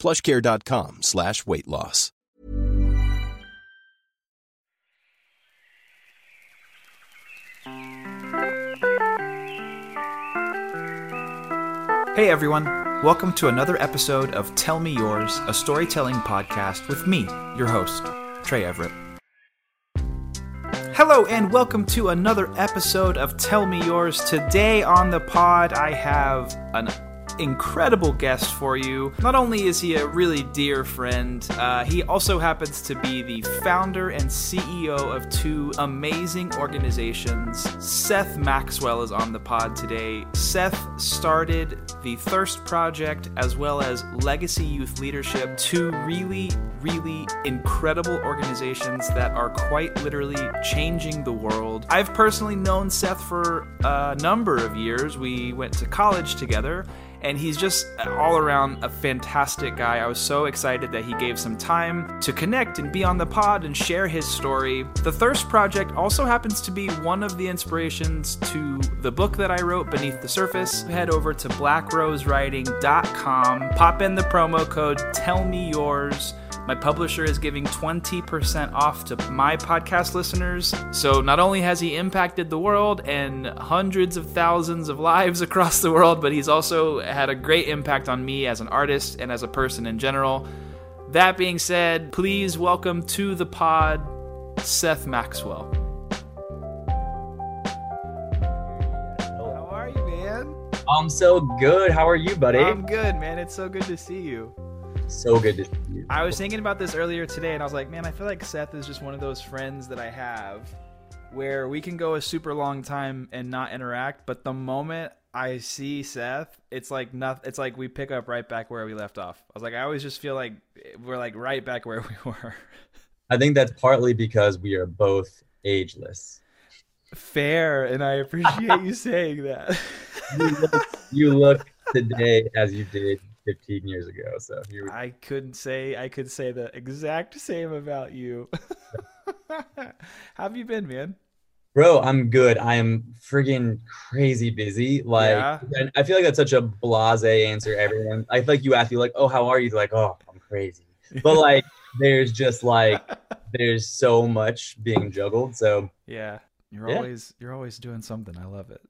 plushcare.com slash weight loss. Hey everyone, welcome to another episode of Tell Me Yours, a storytelling podcast with me, your host, Trey Everett. Hello and welcome to another episode of Tell Me Yours. Today on the pod, I have an incredible guest for you. Not only is he a really dear friend, uh, he also happens to be the founder and CEO of two amazing organizations. Seth Maxwell is on the pod today. Seth started the Thirst Project as well as Legacy Youth Leadership, two really, really incredible organizations that are quite literally changing the world. I've personally known Seth for a number of years. We went to college together and he's just all around a fantastic guy. I was so excited that he gave some time to connect and be on the pod and share his story. The Thirst Project also happens to be one of the inspirations to the book that I wrote, Beneath the Surface. Head over to blackrosewriting.com, pop in the promo code Tell Me Yours. My publisher is giving 20% off to my podcast listeners. So not only has he impacted the world and hundreds of thousands of lives across the world, but he's also had a great impact on me as an artist and as a person in general. That being said, please welcome to the pod Seth Maxwell. How are you, man? I'm so good. How are you, buddy? I'm good, man. It's so good to see you. So good to see you. I was thinking about this earlier today, and I was like, man, I feel like Seth is just one of those friends that I have where we can go a super long time and not interact, but the moment I see Seth, it's like nothing. It's like we pick up right back where we left off. I was like, I always just feel like we're like right back where we were. I think that's partly because we are both ageless. Fair, and I appreciate you saying that. You look, you look today as you did 15 years ago. So here we I couldn't say I could say the exact same about you. How have you been, man? Bro, I'm good. I am friggin' crazy busy. Like, Yeah. I feel like that's such a blase answer. Everyone, I feel like you ask you like, "Oh, how are you?" They're like, "Oh, I'm crazy." But like, there's just like, there's so much being juggled. So Yeah, you're Yeah. always you're always doing something. I love it.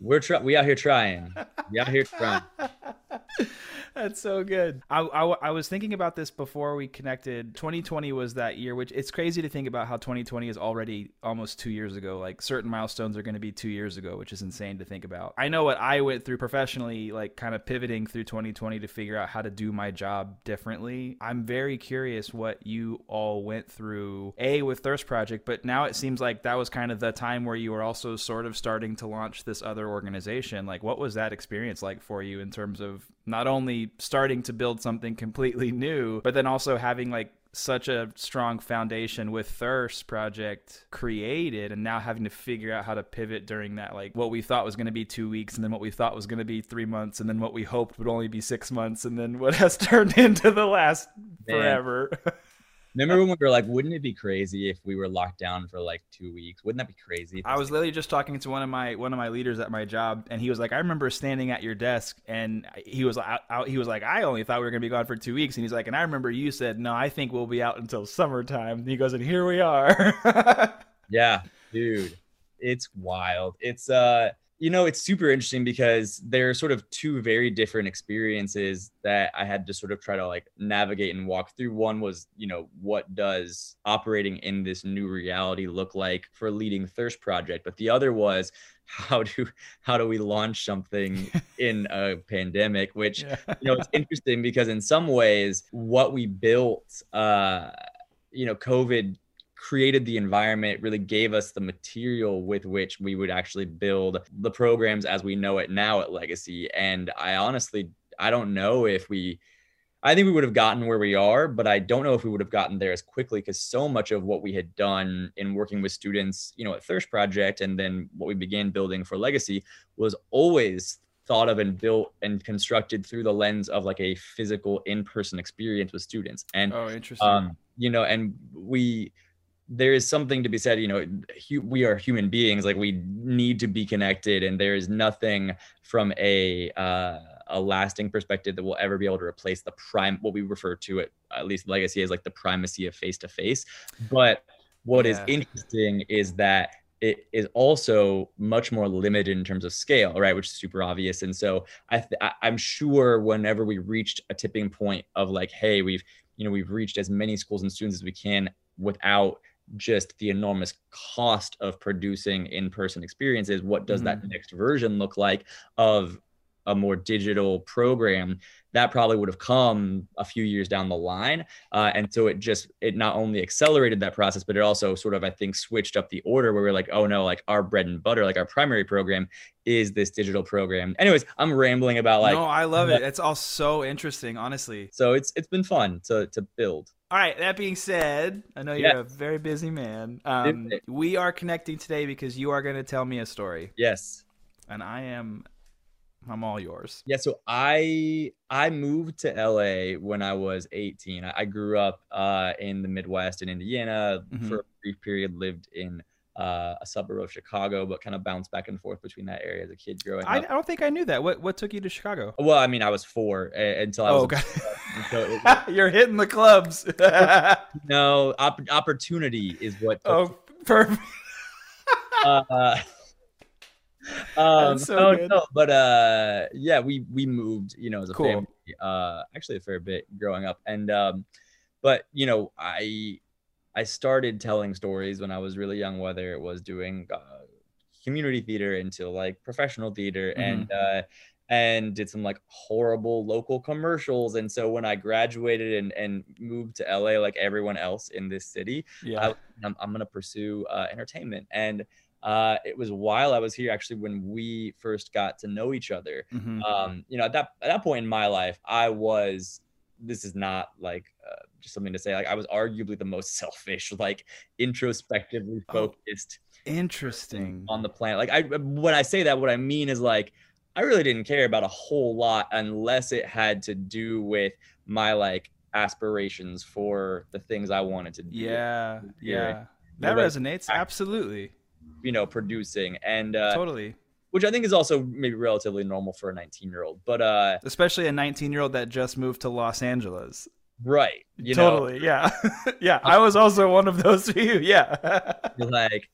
we're try- we out here trying. We out here trying. That's so good. I, I, I was thinking about this before we connected. 2020 was that year, which it's crazy to think about how 2020 is already almost two years ago. Like certain milestones are going to be two years ago, which is insane to think about. I know what I went through professionally, like kind of pivoting through 2020 to figure out how to do my job differently. I'm very curious what you all went through, A, with Thirst Project, but now it seems like that was kind of the time where you were also sort of starting to launch this other organization. Like, what was that experience like for you in terms of not only starting to build something completely new, but then also having like such a strong foundation with Thirst Project created and now having to figure out how to pivot during that like what we thought was going to be 2 weeks and then what we thought was going to be 3 months and then what we hoped would only be 6 months and then what has turned into the last Man. forever. Remember when we were like, wouldn't it be crazy if we were locked down for like two weeks? Wouldn't that be crazy? I was literally just talking to one of my one of my leaders at my job, and he was like, "I remember standing at your desk, and he was out, out- he was like, I only thought we were gonna be gone for two weeks, and he's like, and I remember you said, no, I think we'll be out until summertime. And he goes, and here we are. Yeah, dude, it's wild. It's uh, you know, it's super interesting because there are sort of two very different experiences that I had to sort of try to like navigate and walk through. One was, you know, what does operating in this new reality look like for leading Thirst Project? But the other was how do how do we launch something in a pandemic? Which yeah. you know, it's interesting because in some ways, what we built, uh, you know, COVID created the environment, really gave us the material with which we would actually build the programs as we know it now at Legacy. And I honestly, I don't know if we, I think we would have gotten where we are, but I don't know if we would have gotten there as quickly because so much of what we had done in working with students, you know, at Thirst Project and then what we began building for Legacy was always thought of and built and constructed through the lens of like a physical in-person experience with students. And oh, interesting. Um, you know, and we there is something to be said you know hu- we are human beings like we need to be connected and there is nothing from a uh, a lasting perspective that will ever be able to replace the prime what we refer to it at least legacy as like the primacy of face to face but what yeah. is interesting is that it is also much more limited in terms of scale, right? Which is super obvious. And so I th- I'm sure whenever we reached a tipping point of like, hey, we've you know we've reached as many schools and students as we can without just the enormous cost of producing in-person experiences what does mm-hmm. that next version look like of a more digital program? That probably would have come a few years down the line uh, and so it just it not only accelerated that process but it also sort of i think switched up the order where we're like oh no like our bread and butter like our primary program is this digital program. Anyways i'm rambling about like no i love it. It's all so interesting honestly. So it's it's been fun to to build all right. That being said, I know you're yes. a very busy man. Um, we are connecting today because you are going to tell me a story. Yes. And I am, I'm all yours. Yeah. So I I moved to LA when I was 18. I, I grew up uh, in the Midwest in Indiana mm-hmm. for a brief period. Lived in uh, a suburb of Chicago, but kind of bounced back and forth between that area as a kid growing I, up. I don't think I knew that. What what took you to Chicago? Well, I mean, I was four uh, until I was. Oh. So You're hitting the clubs. no, op- opportunity is what. oh, perfect. uh, um, so oh, good. no, but uh, yeah, we we moved, you know, as a cool. family, uh, actually a fair bit growing up, and um, but you know, I I started telling stories when I was really young, whether it was doing uh, community theater into like professional theater mm-hmm. and uh, and did some like horrible local commercials. And so when I graduated and, and moved to LA, like everyone else in this city, yeah, I, am I'm gonna pursue uh, entertainment. And uh, it was while I was here actually when we first got to know each other. Mm-hmm. Um, you know, at that at that point in my life, I was this is not like uh, just something to say like i was arguably the most selfish like introspectively oh, focused oh, interesting. on the planet like i when i say that what i mean is like i really didn't care about a whole lot unless it had to do with my like aspirations for the things i wanted to do. Yeah yeah. that resonates absolutely. you know producing and uh totally. which I think is also maybe relatively normal for a 19 year old. But uh, especially a 19 year old that just moved to Los Angeles. Right. You totally. Know? Yeah. yeah. I was also one of those few. Yeah. like,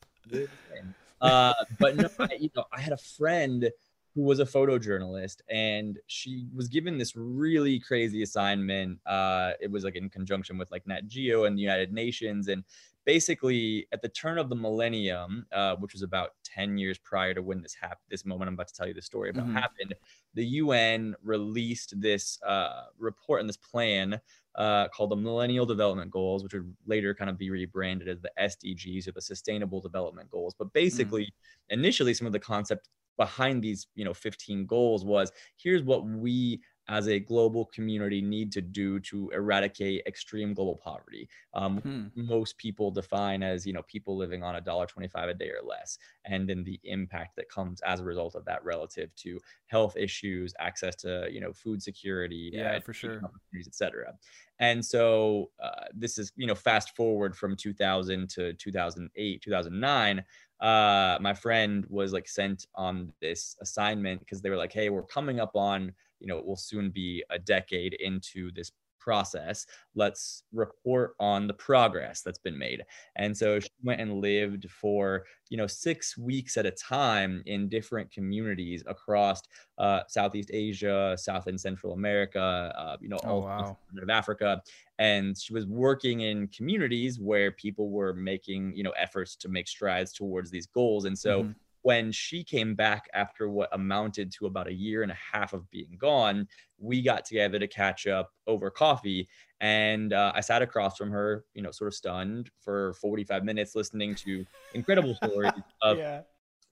uh, but no, I, you know, I had a friend who was a photojournalist and she was given this really crazy assignment. Uh, it was like in conjunction with like Nat Geo and the United Nations. And basically at the turn of the millennium, uh, which was about 10 years prior to when this happened, this moment I'm about to tell you the story about mm-hmm. happened, the UN released this uh, report and this plan uh, called the Millennial Development Goals, which would later kind of be rebranded as the SDGs or the Sustainable Development Goals. But basically, mm-hmm. initially, some of the concept behind these, you know, 15 goals was here's what we as a global community need to do to eradicate extreme global poverty. Um, hmm. Most people define as you know people living on a dollar twenty-five a day or less, and then the impact that comes as a result of that relative to health issues, access to you know food security, yeah, uh, for sure, etc. And so uh, this is you know fast forward from 2000 to 2008, 2009 uh my friend was like sent on this assignment because they were like hey we're coming up on you know, it will soon be a decade into this process. Let's report on the progress that's been made. And so she went and lived for, you know, six weeks at a time in different communities across uh, Southeast Asia, South and Central America, uh, you know, oh, all wow. of Africa. And she was working in communities where people were making, you know, efforts to make strides towards these goals. And so mm-hmm when she came back after what amounted to about a year and a half of being gone, we got together to catch up over coffee. And uh, I sat across from her, you know, sort of stunned for 45 minutes, listening to incredible stories of yeah.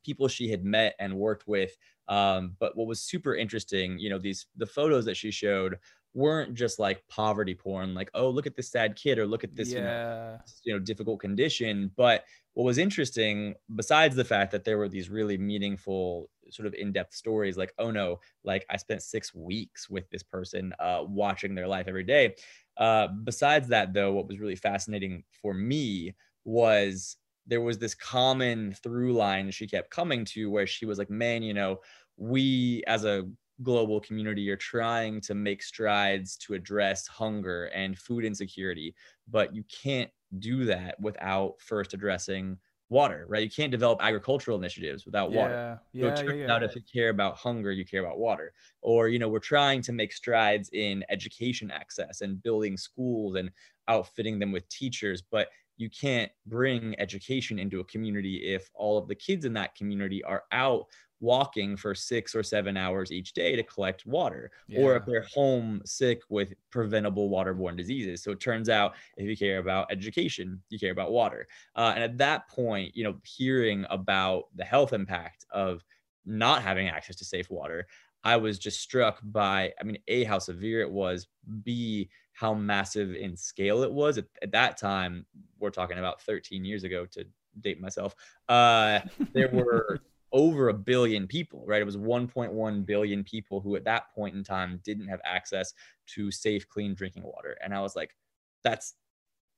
people she had met and worked with. Um, but what was super interesting, you know, these the photos that she showed weren't just like poverty porn, like, oh, look at this sad kid or look at this, yeah. you, know, you know, difficult condition. But what was interesting, besides the fact that there were these really meaningful, sort of in depth stories, like, oh no, like I spent six weeks with this person uh, watching their life every day. Uh, besides that, though, what was really fascinating for me was there was this common through line she kept coming to where she was like, man, you know, we as a global community you're trying to make strides to address hunger and food insecurity, but you can't do that without first addressing water, right? You can't develop agricultural initiatives without yeah, water. Yeah, so it turns yeah, out if you care about hunger, you care about water. Or, you know, we're trying to make strides in education access and building schools and outfitting them with teachers, but you can't bring education into a community if all of the kids in that community are out walking for six or seven hours each day to collect water, yeah. or if they're home sick with preventable waterborne diseases. So it turns out if you care about education, you care about water. Uh, and at that point, you know, hearing about the health impact of not having access to safe water, I was just struck by, I mean, A, how severe it was, B, how massive in scale it was. At, at that time, we're talking about 13 years ago to date myself. Uh, there were over a billion people, right? It was 1.1 billion people who at that point in time didn't have access to safe, clean drinking water. And I was like, that's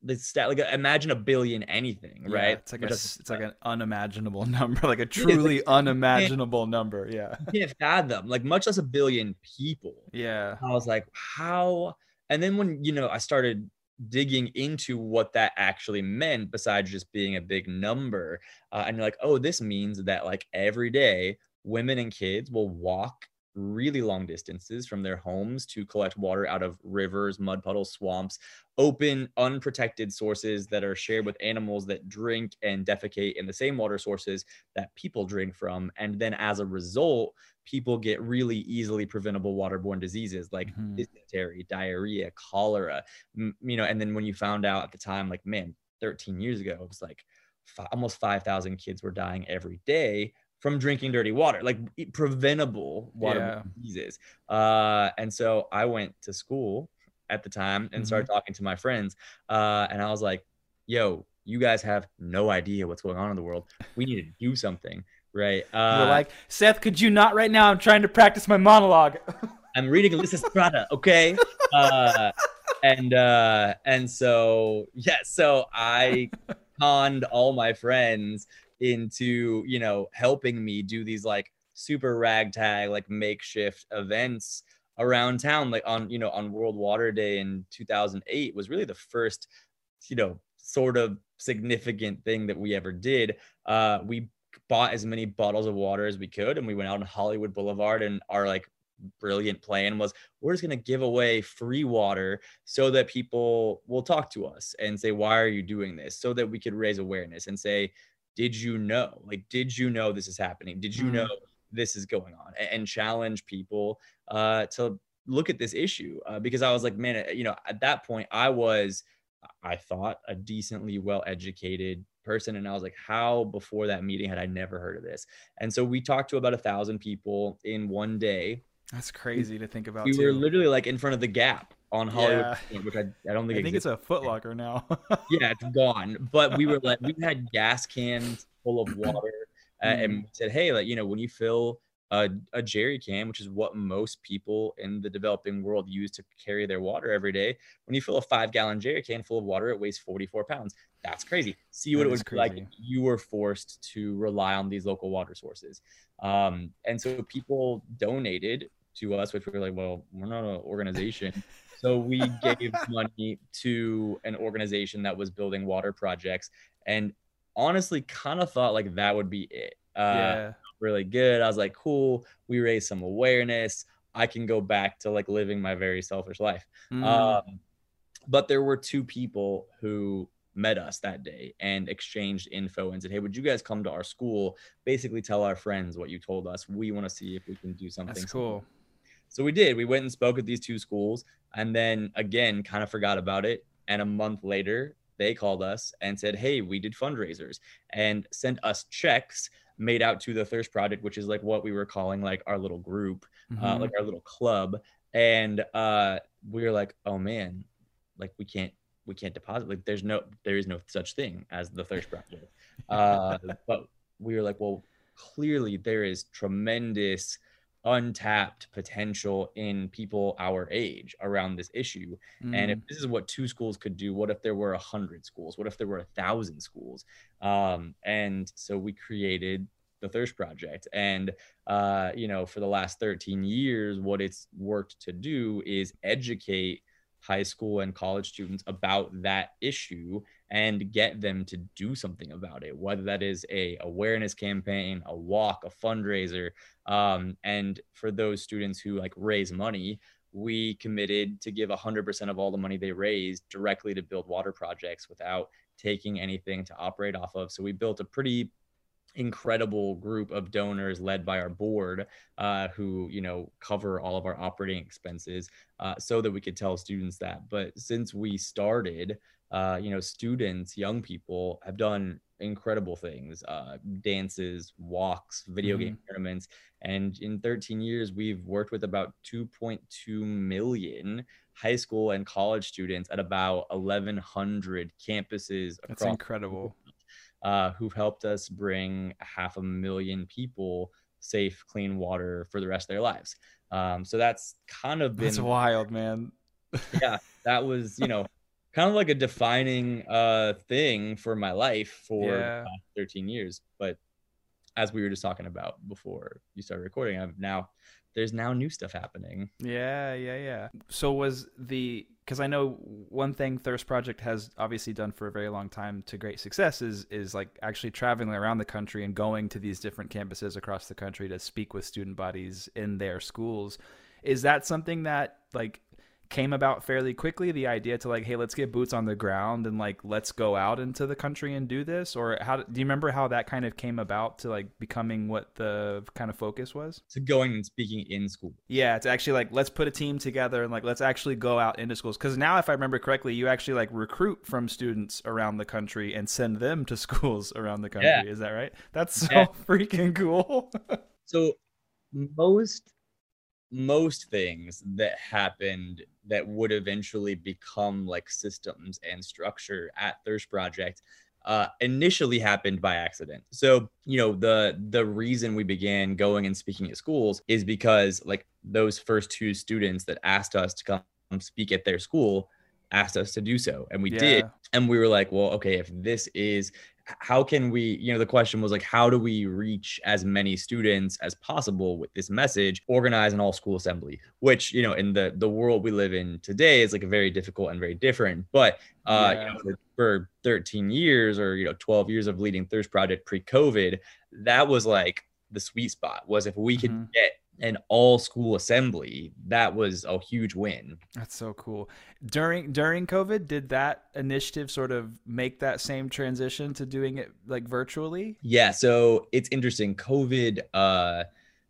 the stat like imagine a billion anything yeah, right it's like a, it's like an unimaginable number like a truly like, unimaginable number yeah you can't fathom like much less a billion people yeah i was like how and then when you know i started digging into what that actually meant besides just being a big number uh, and you're like oh this means that like every day women and kids will walk really long distances from their homes to collect water out of rivers, mud puddles, swamps, open, unprotected sources that are shared with animals that drink and defecate in the same water sources that people drink from. And then as a result, people get really easily preventable waterborne diseases like mm-hmm. dysentery, diarrhea, cholera. you know, and then when you found out at the time, like, man, 13 years ago, it was like almost 5,000 kids were dying every day from drinking dirty water, like preventable water yeah. diseases. Uh, and so I went to school at the time and mm-hmm. started talking to my friends. Uh, and I was like, yo, you guys have no idea what's going on in the world. We need to do something. Right. Uh, We're like, Seth, could you not right now? I'm trying to practice my monologue. I'm reading Lysistrata, okay? Uh, and uh, and so yeah, so I conned all my friends into you know helping me do these like super ragtag like makeshift events around town like on you know on world water day in 2008 was really the first you know sort of significant thing that we ever did. Uh we bought as many bottles of water as we could and we went out on hollywood boulevard and our like brilliant plan was we're just going to give away free water so that people will talk to us and say why are you doing this so that we could raise awareness and say did you know like did you know this is happening? Did you know this is going on? And, challenge people uh, to look at this issue uh, because i was like man you know at that point i was i thought a decently well educated person and i was like how before that meeting had i never heard of this? And so we talked to about a thousand people in one day. That's crazy to think about we too. were literally like in front of the gap on Hollywood, yeah. which I, I don't think I think exists. it's a Footlocker now. yeah, it's gone. But we were like, we had gas cans full of water, uh, and mm. said, hey, like you know, when you fill a, a jerry can, which is what most people in the developing world use to carry their water every day, when you fill a five gallon jerry can full of water, it weighs 44 pounds. That's crazy. See what that it was like you were forced to rely on these local water sources. Um, and so people donated to us, which we were like, well, we're not an organization. So we gave money to an organization that was building water projects, and honestly, kind of thought like that would be it. Uh, yeah. Really good. I was like, cool. We raised some awareness. I can go back to like living my very selfish life. Mm. Um, but there were two people who met us that day and exchanged info and said, Hey, would you guys come to our school? Basically, tell our friends what you told us. We want to see if we can do something. That's cool. So we did. We went and spoke at these two schools and then again, kind of forgot about it. And a month later, they called us and said, Hey, we did fundraisers and sent us checks made out to the Thirst Project, which is like what we were calling like our little group, Mm-hmm. uh, like our little club. And uh, we were like, Oh man, like we can't we can't deposit like there's no there is no such thing as the thirst project uh but we were like well clearly there is tremendous untapped potential in people our age around this issue. And if Mm. this is what two schools could do what if there were a hundred schools? What if there were a thousand schools? Um and so we created the thirst project. And uh you know for the last 13 years what it's worked to do is educate high school and college students about that issue and get them to do something about it whether that is a awareness campaign a walk a fundraiser um, and for those students who like raise money we committed to give 100% of all the money they raised directly to build water projects without taking anything to operate off of. So we built a pretty incredible group of donors led by our board uh, who you know cover all of our operating expenses uh, so that we could tell students that. But since we started uh, you know students young people have done incredible things uh, dances walks video game tournaments. And in 13 years we've worked with about 2.2 million high school and college students at about 1100 campuses That's incredible. Uh, who've helped us bring half a million people safe, clean water for the rest of their lives. Um, so that's kind of been That's wild, man. yeah, that was you know kind of like a defining uh, thing for my life for Yeah. uh, 13 years. But as we were just talking about before you started recording, I've now there's now new stuff happening. Yeah, yeah, yeah. So was the because I know one thing Thirst Project has obviously done for a very long time to great success is is like actually traveling around the country and going to these different campuses across the country to speak with student bodies in their schools. Is that something that like came about fairly quickly the idea to like hey let's get boots on the ground and like let's go out into the country and do this or how do you remember how that kind of came about to like becoming what the kind of focus was To going and speaking in school. yeah, it's actually like let's put a team together and like let's actually go out into schools. Because now, if I remember correctly, you actually like recruit from students around the country and send them to schools around the country. Yeah. Is that right? That's so Yeah. freaking cool. so most most things that happened that would eventually become like systems and structure at thirst project uh, initially happened by accident. So you know the the reason we began going and speaking at schools is because like those first two students that asked us to come speak at their school asked us to do so and we did. And we were like well okay if this is how can we you know the question was like how do we reach as many students as possible with this message organize an all school assembly which you know in the the world we live in today is like a very difficult and very different but uh Yeah. you know, for, for 13 years or you know 12 years of leading thirst project pre-covid that was like the sweet spot was if we could Mhm. get an all school assembly that was a huge win That's so cool. During during COVID, did that initiative sort of make that same transition to doing it like virtually? Yeah, so it's interesting. COVID uh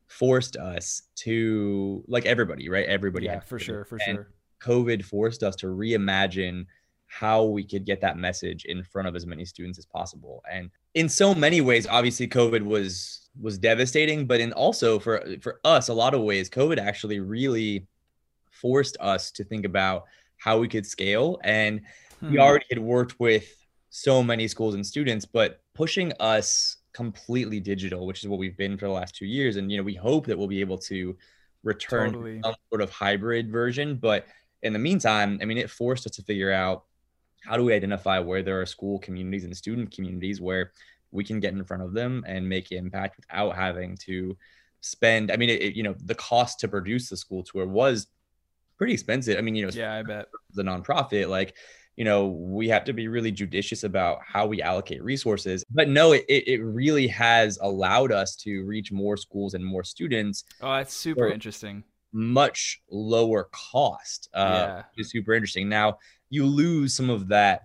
forced us to like everybody, right? Everybody yeah, for COVID. sure, for And sure. COVID forced us to reimagine how we could get that message in front of as many students as possible. And in so many ways, obviously COVID was was devastating, but in also for for us, a lot of ways, COVID actually really forced us to think about how we could scale. And we Hmm. already had worked with so many schools and students, but pushing us completely digital, which is what we've been for the last two years. And you know, we hope that we'll be able to return Totally. some sort of hybrid version. But in the meantime, I mean, it forced us to figure out how do we identify where there are school communities and student communities where we can get in front of them and make impact without having to spend. I mean, it, it- you know, the cost to produce the school tour was pretty expensive. I mean, you know, yeah, I bet the nonprofit, like, you know, we have to be really judicious about how we allocate resources. But no, it, it really has allowed us to reach more schools and more students. Oh, that's super interesting. Much lower cost. Uh, yeah. Is super interesting. Now, you lose some of that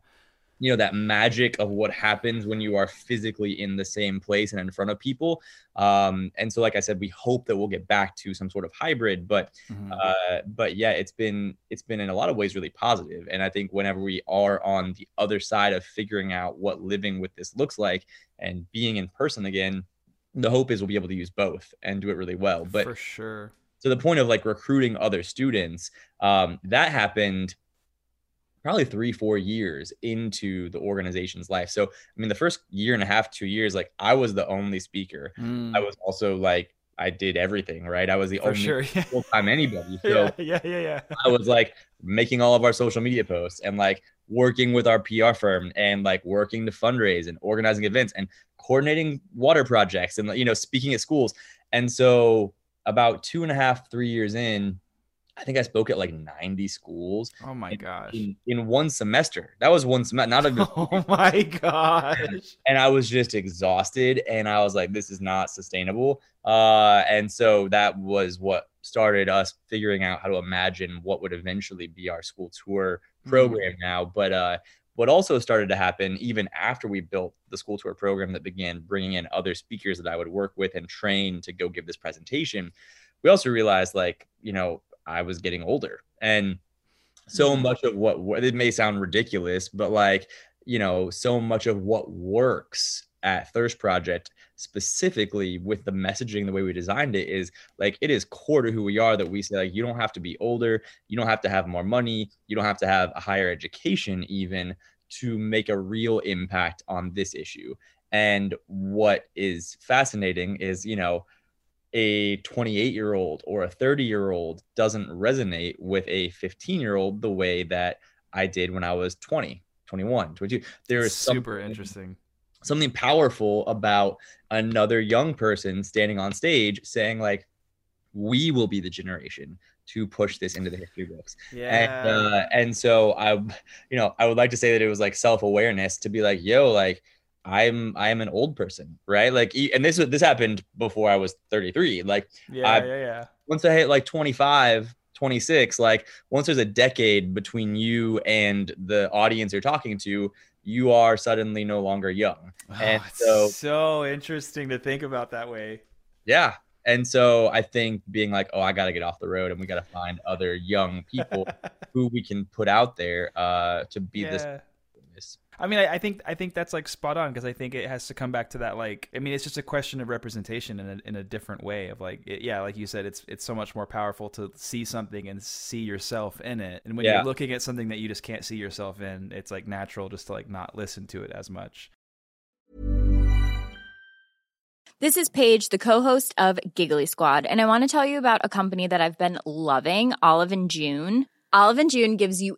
you know that magic of what happens when you are physically in the same place and in front of people. Um and so like i said we hope that we'll get back to some sort of hybrid but mm-hmm. uh but yeah it's been it's been in a lot of ways really positive. And i think whenever we are on the other side of figuring out what living with this looks like and being in person again the hope is we'll be able to use both and do it really well. But for sure. to the point of like recruiting other students um that happened probably three, four years into the organization's life. So, I mean, the first year and a half, two years, like I was the only speaker. Mm. I was also like, I did everything, right? I was the For only sure, yeah. full time anybody. So yeah, yeah, yeah, yeah. I was like making all of our social media posts and like working with our PR firm and like working to fundraise and organizing events and coordinating water projects and you know speaking at schools. And so about two and a half, three years in, I think I spoke at like 90 schools. Oh my in, gosh. In, in, one semester. That was one semester, not a Oh my gosh. And I was just exhausted and I was like, this is not sustainable. Uh, and so that was what started us figuring out how to imagine what would eventually be our school tour hmm. program mm-hmm. now. But uh, what also started to happen even after we built the school tour program that began bringing in other speakers that I would work with and train to go give this presentation, we also realized like, you know, I was getting older. And so mm-hmm. much of what, what it may sound ridiculous, but like, you know, so much of what works at Thirst Project, specifically with the messaging, the way we designed it, is like it is core to who we are that we say, like, you don't have to be older, you don't have to have more money, you don't have to have a higher education, even to make a real impact on this issue. And what is fascinating is, you know, a 28 year old or a 30 year old doesn't resonate with a 15 year old the way that I did when I was 20, 21, 22. There is super interesting. Something powerful about another young person standing on stage saying, like, we will be the generation to push this into the history books. Yeah. And, uh, and so I, you know, I would like to say that it was like self awareness to be like, yo, like, I'm I am an old person, right? Like, and this this happened before I was 33. Like, yeah, I, yeah, yeah. Once I hit like 25, 26, like once there's a decade between you and the audience you're talking to, you are suddenly no longer young. Oh, and so, so interesting to think about that way. Yeah. And so I think being like, oh, I got to get off the road and we got to find other young people who we can put out there uh, to be yeah. this I mean, I, I, think I think that's like spot on because I think it has to come back to that. Like, I mean, it's just a question of representation in a, in a different way. Of like, it, yeah, like you said, it's it's so much more powerful to see something and see yourself in it. And when yeah. you're looking at something that you just can't see yourself in, it's like natural just to like not listen to it as much. This is Paige, the co-host of Giggly Squad, and I want to tell you about a company that I've been loving, Olive and June. Olive and June gives you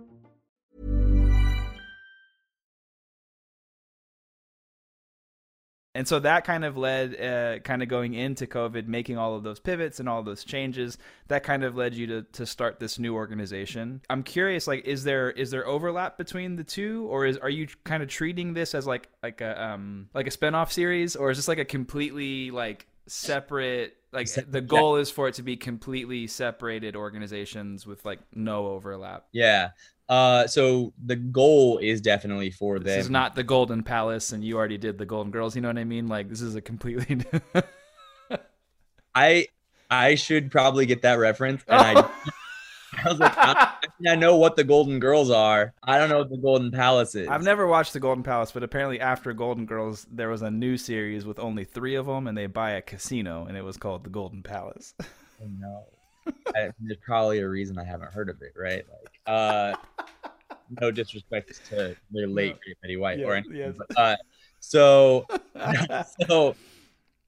And so that kind of led, uh, kind of going into COVID, making all of those pivots and all those changes. That kind of led you to to start this new organization. I'm curious, like, is there is there overlap between the two, or is are you kind of treating this as like like a um like a spinoff series, or is this like a completely like separate? Like the goal is for it to be completely separated organizations with like no overlap. Yeah. Uh, so the goal is definitely for them. This is not the Golden Palace, and you already did the Golden Girls. You know what I mean? Like this is a completely. I I should probably get that reference, and I. I was like, I, I know what the Golden Girls are. I don't know what the Golden Palace is. I've never watched the Golden Palace, but apparently after Golden Girls, there was a new series with only three of them, and they buy a casino, and it was called the Golden Palace. Oh, no. I, there's probably a reason I haven't heard of it, right? Like, uh, no disrespect to their late great Betty White Yeah, or anything, yes. but, uh, so, so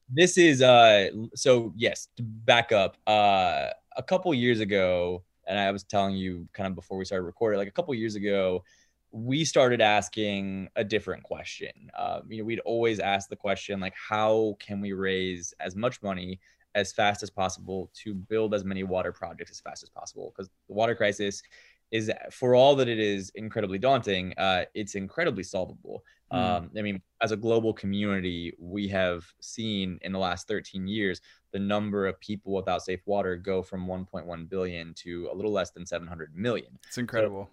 this is uh, so yes. To back up, uh, a couple years ago, and I was telling you kind of before we started recording, like a couple years ago, we started asking a different question. Uh, you know, we'd always ask the question like, how can we raise as much money as fast as possible to build as many water projects as fast as possible? Because the water crisis is, for all that it is incredibly daunting, uh, it's incredibly solvable. Mm. Um, I mean, as a global community, we have seen in the last 13 years the number of people without safe water go from 1.1 billion to a little less than 700 million. It's incredible.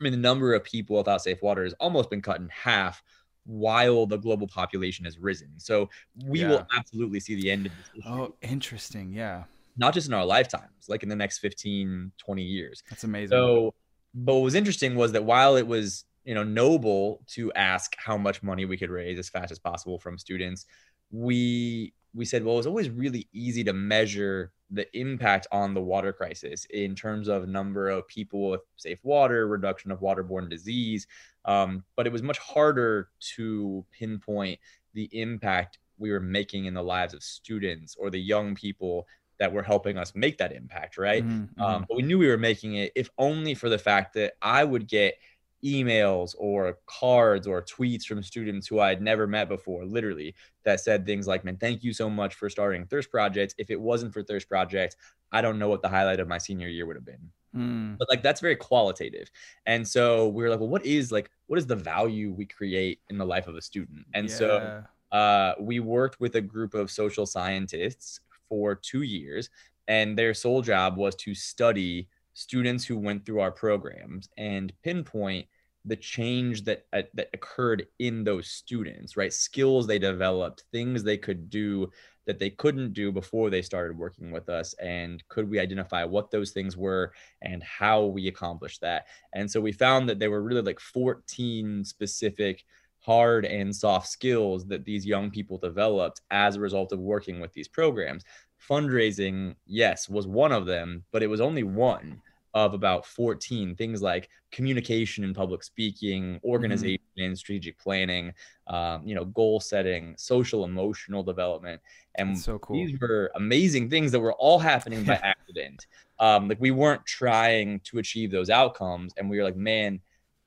I mean, the number of people without safe water has almost been cut in half while the global population has risen. So we Yeah. will absolutely see the end of this issue, Oh, interesting. Yeah, not just in our lifetimes, like in the next 15, 20 years. that's amazing. So, but what was interesting was that while it was, you know, noble to ask how much money we could raise as fast as possible from students, we we said, well, it's always really easy to measure the impact on the water crisis in terms of number of people with safe water, reduction of waterborne disease. Um, but it was much harder to pinpoint the impact we were making in the lives of students or the young people that were helping us make that impact, right? Mhm, Um, but we knew we were making it, if only for the fact that I would get emails or cards or tweets from students who I had never met before, literally, that said things like, Man, thank you so much for starting Thirst Project. If it wasn't for Thirst Project, I don't know what the highlight of my senior year would have been Mm. but like that's very qualitative and so we were like well what is like what is the value we create in the life of a student and so uh, we worked with a group of social scientists for two years and their sole job was to study students who went through our programs and pinpoint the change that uh, that occurred in those students right? Skills they developed things they could do that they couldn't do before they started working with us and could we identify what those things were and how we accomplished that? And so we found that there were really like 14 specific hard and soft skills that these young people developed as a result of working with these programs fundraising yes was one of them but it was only one of about 14 things like communication and public speaking organization and strategic planning um, you know goal setting social emotional development. And so cool. these were amazing things that were all happening by accident. Um, like we weren't trying to achieve those outcomes and we were like man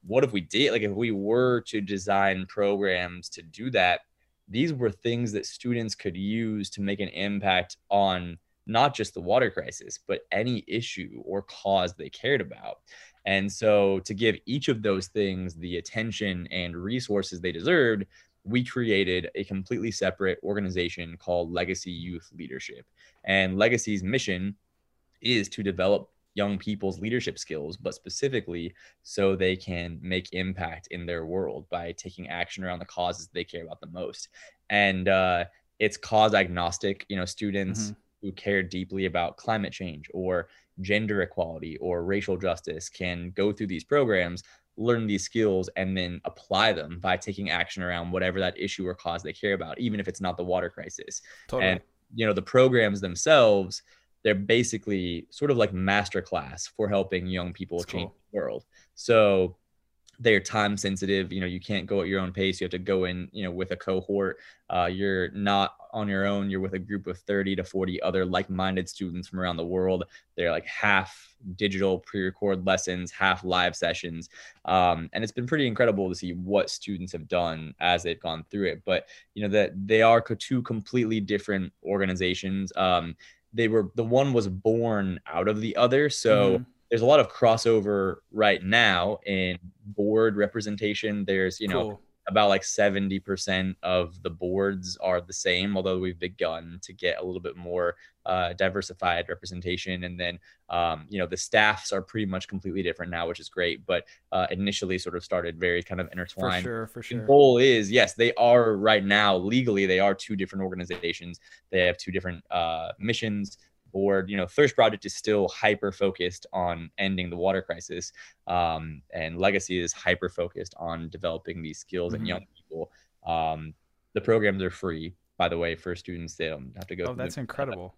what if we did? Like if we were to design programs to do that these were things that students could use to make an impact on not just the water crisis but any issue or cause they cared about. And so to give each of those things the attention and resources they deserved we created a completely separate organization called legacy youth leadership. And legacy's mission is to develop young people's leadership skills, but specifically so they can make impact in their world by taking action around the causes they care about the most. And uh, it's cause agnostic, you know, students Mm-hmm. who care deeply about climate change or gender equality or racial justice can go through these programs learn these skills and then apply them by taking action around whatever that issue or cause they care about even if it's not the water crisis Totally. and you know the programs themselves they're basically sort of like master class for helping young people That's change cool. the world. So they're time sensitive you know you can't go at your own pace. You have to go in you know with a cohort. Uh, you're not on your own. You're with a group of 30 to 40 other like-minded students from around the world. They're like half digital pre-record lessons half live sessions. Um, and it's been pretty incredible to see what students have done as they've gone through it. But you know that they are two completely different organizations. Um, they were the one was born out of the other so Mhm. there's a lot of crossover right now in board representation there's you know Cool. About like 70% of the boards are the same although we've begun to get a little bit more uh, diversified representation and then um, you know the staffs are pretty much completely different now which is great but uh, initially sort of started very kind of intertwined. For sure, for sure. the goal is yes they are right now legally they are two different organizations they have two different uh, missions board you know thirst project is still hyper focused on ending the water crisis um, and legacy is hyper focused on developing these skills in Mhm. young people um, the programs are free by the way for students they don't have to go Oh, through the- that's incredible.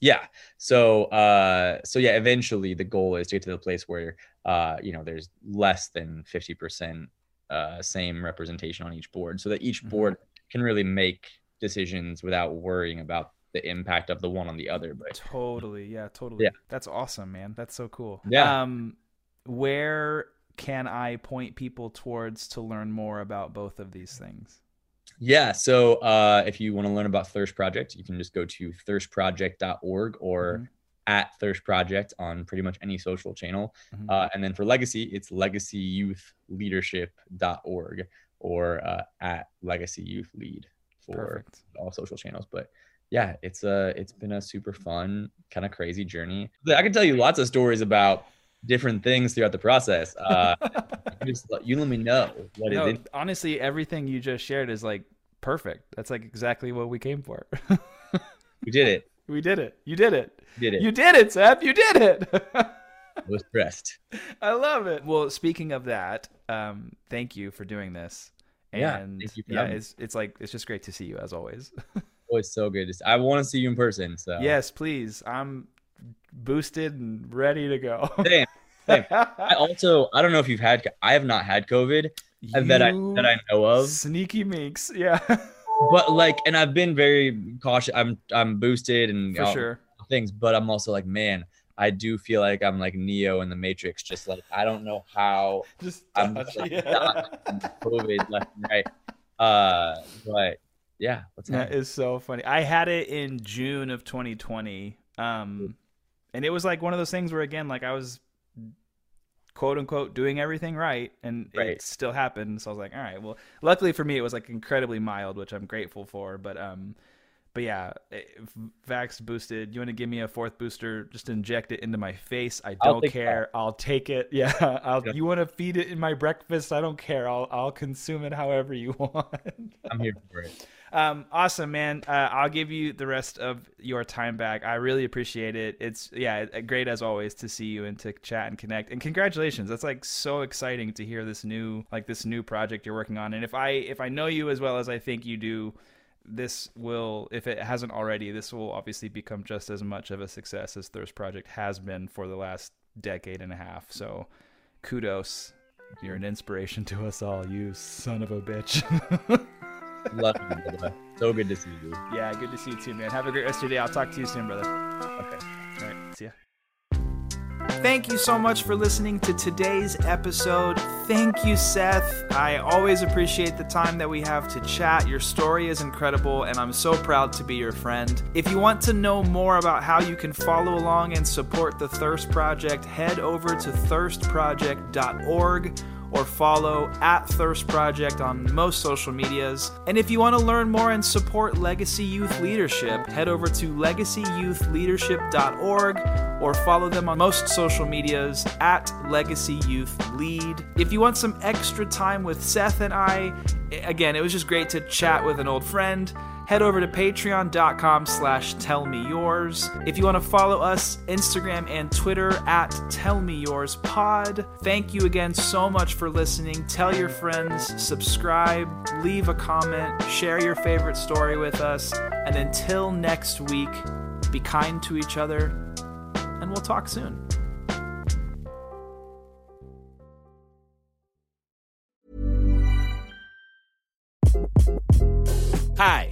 yeah so uh so yeah eventually the goal is to get to the place where uh you know there's less than 50% uh same representation on each board so that each Mhm. board can really make decisions without worrying about the impact of the one on the other but Totally. Yeah, totally. Yeah. That's awesome, man. That's so cool. Yeah. Um where can I point people towards to learn more about both of these things? yeah so uh if you want to learn about thirst project you can just go to thirstproject.org or Mhm. at thirst project on pretty much any social channel Mhm. Uh, and then for legacy, it's legacyyouthleadership.org or uh, at legacy youth lead for Perfect. all social channels. But yeah, it's a it's been a super fun, kind of crazy journey. I can tell you lots of stories about different things throughout the process. Uh, you just let- you let me know what is No, honestly, everything you just shared is like perfect. That's like exactly what we came for. We did it. we did it. You did it. Did it. You did it, Seth. You did it. I was pressed. I love it. Well, speaking of that, um, thank you for doing this. Yeah, And thank you for yeah, it's it's like it's just great to see you as always. Always so good. I want to see you in person. So yes, please. I'm boosted and ready to go. Same. I also I don't know if you've had I have not had COVID uh, that I that I know of. Sneaky minx. Yeah. but like and i've been very cautious i'm i'm boosted and For sure. things but i'm also like man i do feel like i'm like neo in the matrix just like i don't know how Just i'm touch, like, yeah. covid left and right uh but yeah what's That happening? so funny. I had it in June of 2020. Um and it was like one of those things where again like I was quote unquote doing everything right and Right. it still happened. So I was like, all right, well, luckily for me it was like incredibly mild, which I'm grateful for, but um but yeah, eh, Vax boosted. You want to give me a fourth booster? Just inject it into my face. I don't take care. I'll take it. Yeah. I'll, Yeah. You want to feed it in my breakfast? I don't care. I'll I'll consume it however you want. i'm here for it Um, awesome, man. Uh, I'll give you the rest of your time back. I really appreciate it. It's yeah, uh, great as always to see you and to chat and connect. And congratulations. That's like so exciting to hear this new like this new project you're working on. And if I if I know you as well as I think you do, this will if it hasn't already, this will obviously become just as much of a success as Thirst Project has been for the last decade and a half. So, kudos. You're an inspiration to us all, you son of a bitch. love you brother. so good to see you Yeah, good to see you too, man. Have a great rest of your day. I'll talk to you soon, brother. okay All right, see ya. Thank you so much for listening to today's episode. Thank you, Seth. I always appreciate the time that we have to chat. Your story is incredible, and I'm so proud to be your friend. If you want to know more about how you can follow along and support the Thirst Project, head over to thirstproject.org or follow at Thirst Project on most social medias. And if you want to learn more and support Legacy Youth Leadership, head over to legacyyouthleadership.org or follow them on most social medias at Legacy Youth Lead. If you want some extra time with Seth and I, again, it was just great to chat with an old friend head over to patreon.com slash tell me yours if you want to follow us instagram and twitter at tell me yours pod thank you again so much for listening. Tell your friends subscribe leave a comment share your favorite story with us and until next week be kind to each other and we'll talk soon. Hi,